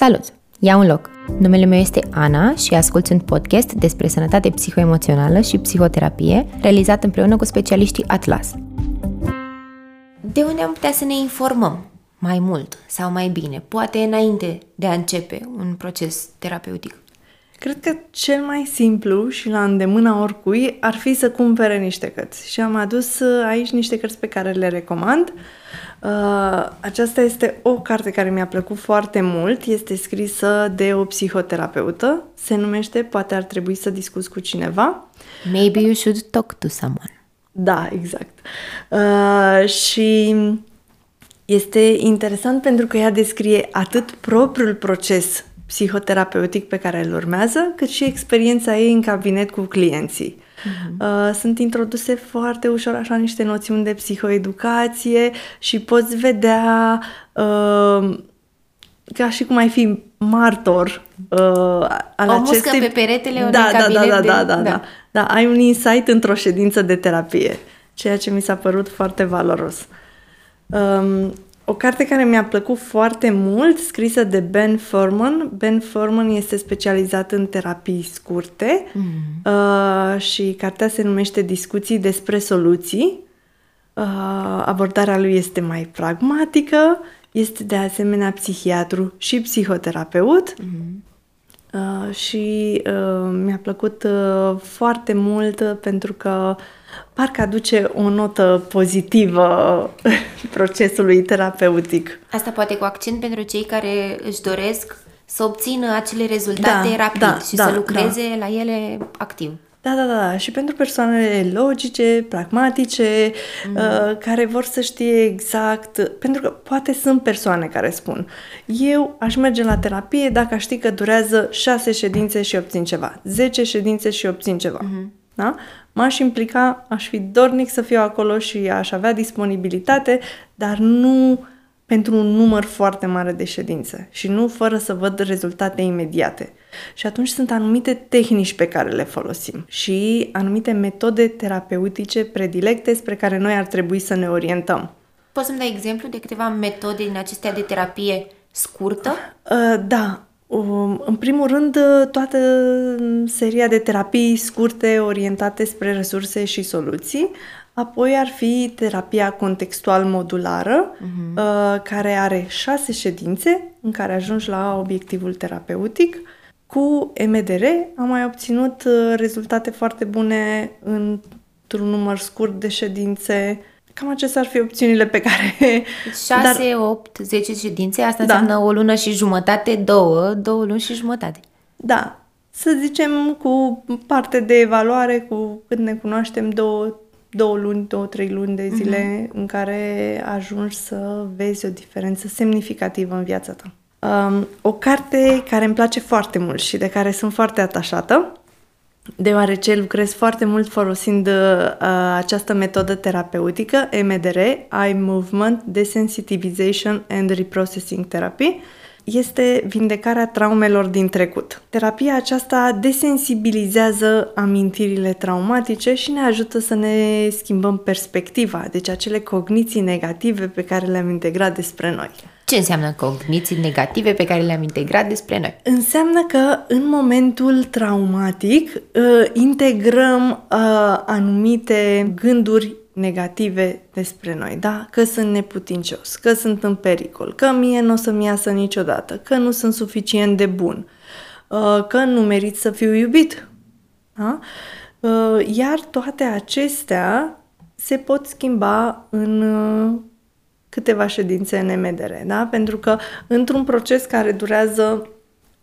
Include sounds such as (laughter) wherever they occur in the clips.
Salut! Ia un loc! Numele meu este Ana și ascult un podcast despre sănătate psihoemoțională și psihoterapie, realizat împreună cu specialiștii Atlas. De unde am putea să ne informăm mai mult sau mai bine, poate înainte de a începe un proces terapeutic? Cred că cel mai simplu și la îndemâna oricui ar fi să cumpere niște cărți. Și am adus uh, aici niște cărți pe care le recomand. Uh, aceasta este o carte care mi-a plăcut foarte mult. Este scrisă de o psihoterapeută. Se numește Poate ar trebui să discuți cu cineva. Maybe you should talk to someone. Da, exact. Uh, și este interesant pentru că ea descrie atât propriul proces psihoterapeutic pe care îl urmează, cât și experiența ei în cabinet cu clienții. Uh-huh. Sunt introduse foarte ușor așa niște noțiuni de psihoeducație și poți vedea uh, ca și cum ai fi martor uh, al o acestei... pe peretele da, da, da, da, de... da, da, da, da. Ai un insight într-o ședință de terapie, ceea ce mi s-a părut foarte valoros. Um, o carte care mi-a plăcut foarte mult, scrisă de Ben Furman. Ben Furman este specializat în terapii scurte mm. uh, și cartea se numește Discuții despre soluții. Uh, abordarea lui este mai pragmatică, este de asemenea psihiatru și psihoterapeut. Mm. Uh, și uh, mi-a plăcut uh, foarte mult pentru că parcă aduce o notă pozitivă (laughs) procesului terapeutic. Asta poate cu accent pentru cei care își doresc să obțină acele rezultate da, rapid da, și da, să lucreze da. la ele activ. Da, da, da. Și pentru persoanele logice, pragmatice, mm. uh, care vor să știe exact. Pentru că poate sunt persoane care spun: Eu aș merge la terapie dacă aș ști că durează 6 ședințe și obțin ceva, 10 ședințe și obțin ceva. Mm-hmm. Da? M-aș implica, aș fi dornic să fiu acolo și aș avea disponibilitate, dar nu pentru un număr foarte mare de ședințe și nu fără să văd rezultate imediate. Și atunci sunt anumite tehnici pe care le folosim și anumite metode terapeutice predilecte spre care noi ar trebui să ne orientăm. Poți să-mi dai exemplu de câteva metode din acestea de terapie scurtă? Uh, da, Um, în primul rând, toată seria de terapii scurte orientate spre resurse și soluții. Apoi ar fi terapia contextual modulară, uh-huh. care are șase ședințe în care ajungi la obiectivul terapeutic. Cu MDR am mai obținut uh, rezultate foarte bune într-un număr scurt de ședințe Cam acestea ar fi opțiunile pe care... 6, Dar... 8, 10 ședințe, asta da. înseamnă o lună și jumătate, două, două luni și jumătate. Da, să zicem cu parte de evaluare, cu cât ne cunoaștem, două, două luni, două, trei luni de zile uh-huh. în care ajungi să vezi o diferență semnificativă în viața ta. Um, o carte care îmi place foarte mult și de care sunt foarte atașată deoarece lucrez foarte mult folosind uh, această metodă terapeutică, MDR, Eye Movement Desensitization and Reprocessing Therapy, este vindecarea traumelor din trecut. Terapia aceasta desensibilizează amintirile traumatice și ne ajută să ne schimbăm perspectiva, deci acele cogniții negative pe care le-am integrat despre noi. Ce înseamnă cogniții negative pe care le-am integrat despre noi? Înseamnă că în momentul traumatic uh, integrăm uh, anumite gânduri negative despre noi, da? Că sunt neputincios, că sunt în pericol, că mie nu o să-mi iasă niciodată, că nu sunt suficient de bun, uh, că nu merit să fiu iubit. Da? Iar toate acestea se pot schimba în câteva ședințe în MDR, da? Pentru că într-un proces care durează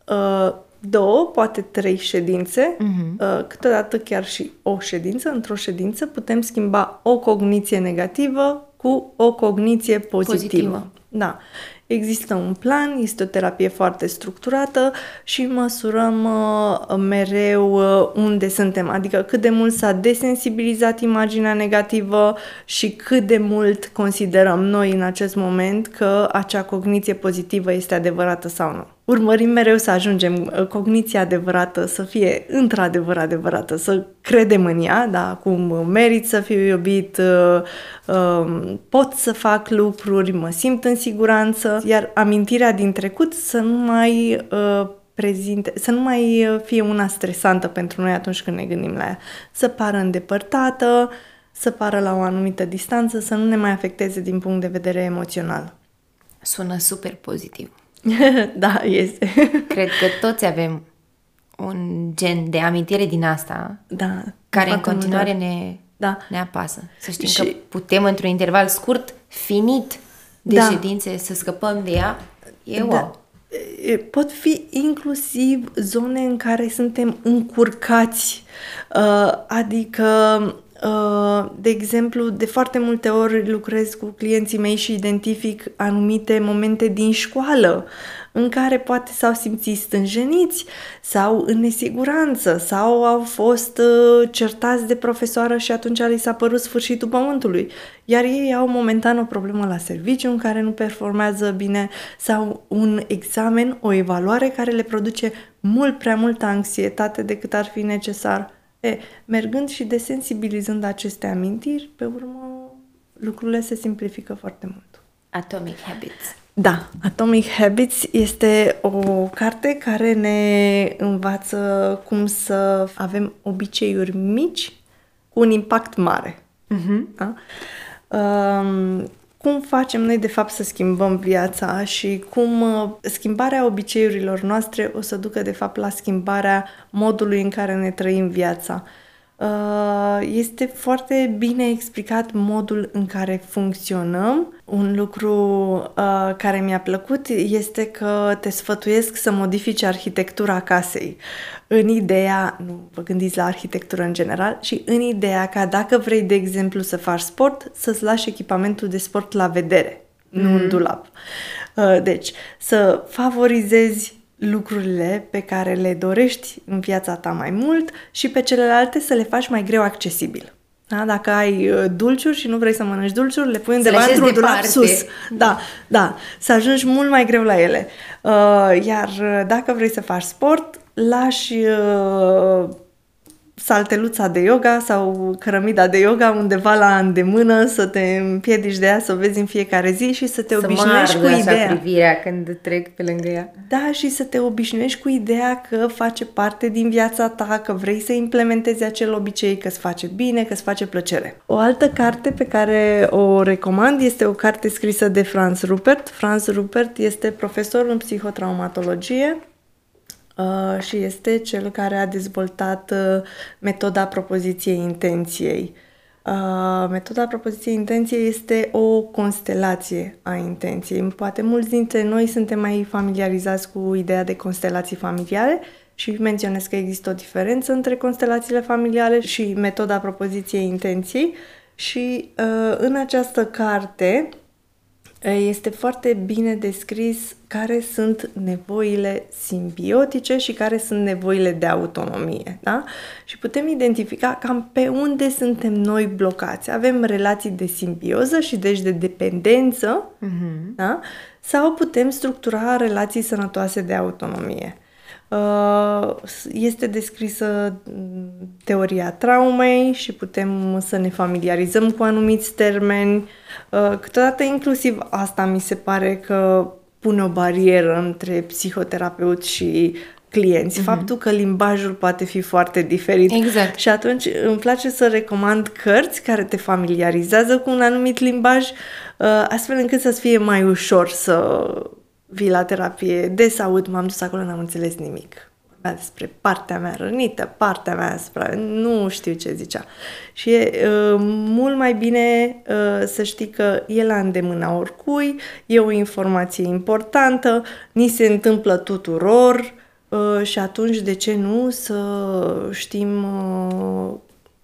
uh, două, poate trei ședințe, uh-huh. uh, câteodată chiar și o ședință, într-o ședință putem schimba o cogniție negativă cu o cogniție pozitivă. pozitivă. Da. Există un plan, este o terapie foarte structurată și măsurăm uh, mereu uh, unde suntem, adică cât de mult s-a desensibilizat imaginea negativă și cât de mult considerăm noi în acest moment că acea cogniție pozitivă este adevărată sau nu. Urmărim mereu să ajungem uh, cogniția adevărată să fie într-adevăr adevărată, să credem în ea, da, cum merit să fiu iubit, uh, um, pot să fac lucruri, mă simt în siguranță, iar amintirea din trecut să nu mai uh, prezinte, să nu mai fie una stresantă pentru noi atunci când ne gândim la ea, să pară îndepărtată, să pară la o anumită distanță, să nu ne mai afecteze din punct de vedere emoțional. Sună super pozitiv. (laughs) da, este. (laughs) Cred că toți avem un gen de amintire din asta da, care în continuare ne, da. ne apasă. Să știm și... că putem într-un interval scurt, finit de da. ședințe, să scăpăm de ea. E da. wow. Pot fi inclusiv zone în care suntem încurcați, uh, adică Uh, de exemplu, de foarte multe ori lucrez cu clienții mei și identific anumite momente din școală în care poate s-au simțit stânjeniți sau în nesiguranță sau au fost uh, certați de profesoară și atunci li s-a părut sfârșitul pământului. Iar ei au momentan o problemă la serviciu în care nu performează bine sau un examen, o evaluare care le produce mult prea multă anxietate decât ar fi necesar E, mergând și desensibilizând aceste amintiri, pe urmă lucrurile se simplifică foarte mult. Atomic Habits. Da, Atomic Habits este o carte care ne învață cum să avem obiceiuri mici cu un impact mare. Uh-huh. Da? Um, cum facem noi de fapt să schimbăm viața și cum uh, schimbarea obiceiurilor noastre o să ducă de fapt la schimbarea modului în care ne trăim viața. Uh, este foarte bine explicat modul în care funcționăm. Un lucru uh, care mi-a plăcut este că te sfătuiesc să modifici arhitectura casei. În ideea, nu vă gândiți la arhitectură în general, și în ideea ca dacă vrei, de exemplu, să faci sport, să-ți lași echipamentul de sport la vedere, mm. nu în mhm. dulap. Uh, deci, să favorizezi lucrurile pe care le dorești în viața ta mai mult și pe celelalte să le faci mai greu accesibil. Da? Dacă ai uh, dulciuri și nu vrei să mănânci dulciuri, le pui undeva într-un dulap sus. Da, da, să ajungi mult mai greu la ele. Uh, iar uh, dacă vrei să faci sport, lași uh, salteluța de yoga sau cărămida de yoga undeva la îndemână, să te împiedici de ea, să o vezi în fiecare zi și să te să obișnuiești cu ideea. privirea când trec pe lângă ea. Da, și să te obișnuiești cu ideea că face parte din viața ta, că vrei să implementezi acel obicei, că îți face bine, că îți face plăcere. O altă carte pe care o recomand este o carte scrisă de Franz Rupert. Franz Rupert este profesor în psihotraumatologie Uh, și este cel care a dezvoltat uh, metoda propoziției intenției. Uh, metoda propoziției intenției este o constelație a intenției. Poate mulți dintre noi suntem mai familiarizați cu ideea de constelații familiale și menționez că există o diferență între constelațiile familiale și metoda propoziției intenției și uh, în această carte este foarte bine descris care sunt nevoile simbiotice și care sunt nevoile de autonomie. Da? Și putem identifica cam pe unde suntem noi blocați. Avem relații de simbioză și deci de dependență, uh-huh. da? sau putem structura relații sănătoase de autonomie. Uh, este descrisă mm, teoria traumei și putem să ne familiarizăm cu anumiți termeni. Uh, câteodată inclusiv asta mi se pare că pune o barieră între psihoterapeut și clienți. Mm-hmm. Faptul că limbajul poate fi foarte diferit. Exact. Și atunci îmi place să recomand cărți care te familiarizează cu un anumit limbaj, uh, astfel încât să-ți fie mai ușor să vii la terapie, des aud, m-am dus acolo, n-am înțeles nimic. Vorbea despre partea mea rănită, partea mea asupra, nu știu ce zicea. Și e uh, mult mai bine uh, să știi că e la îndemâna oricui, e o informație importantă, ni se întâmplă tuturor uh, și atunci de ce nu să știm uh,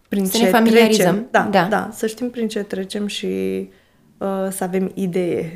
prin să ce ne familiarizăm. Trecem. Da, da, da, să știm prin ce trecem și uh, să avem idee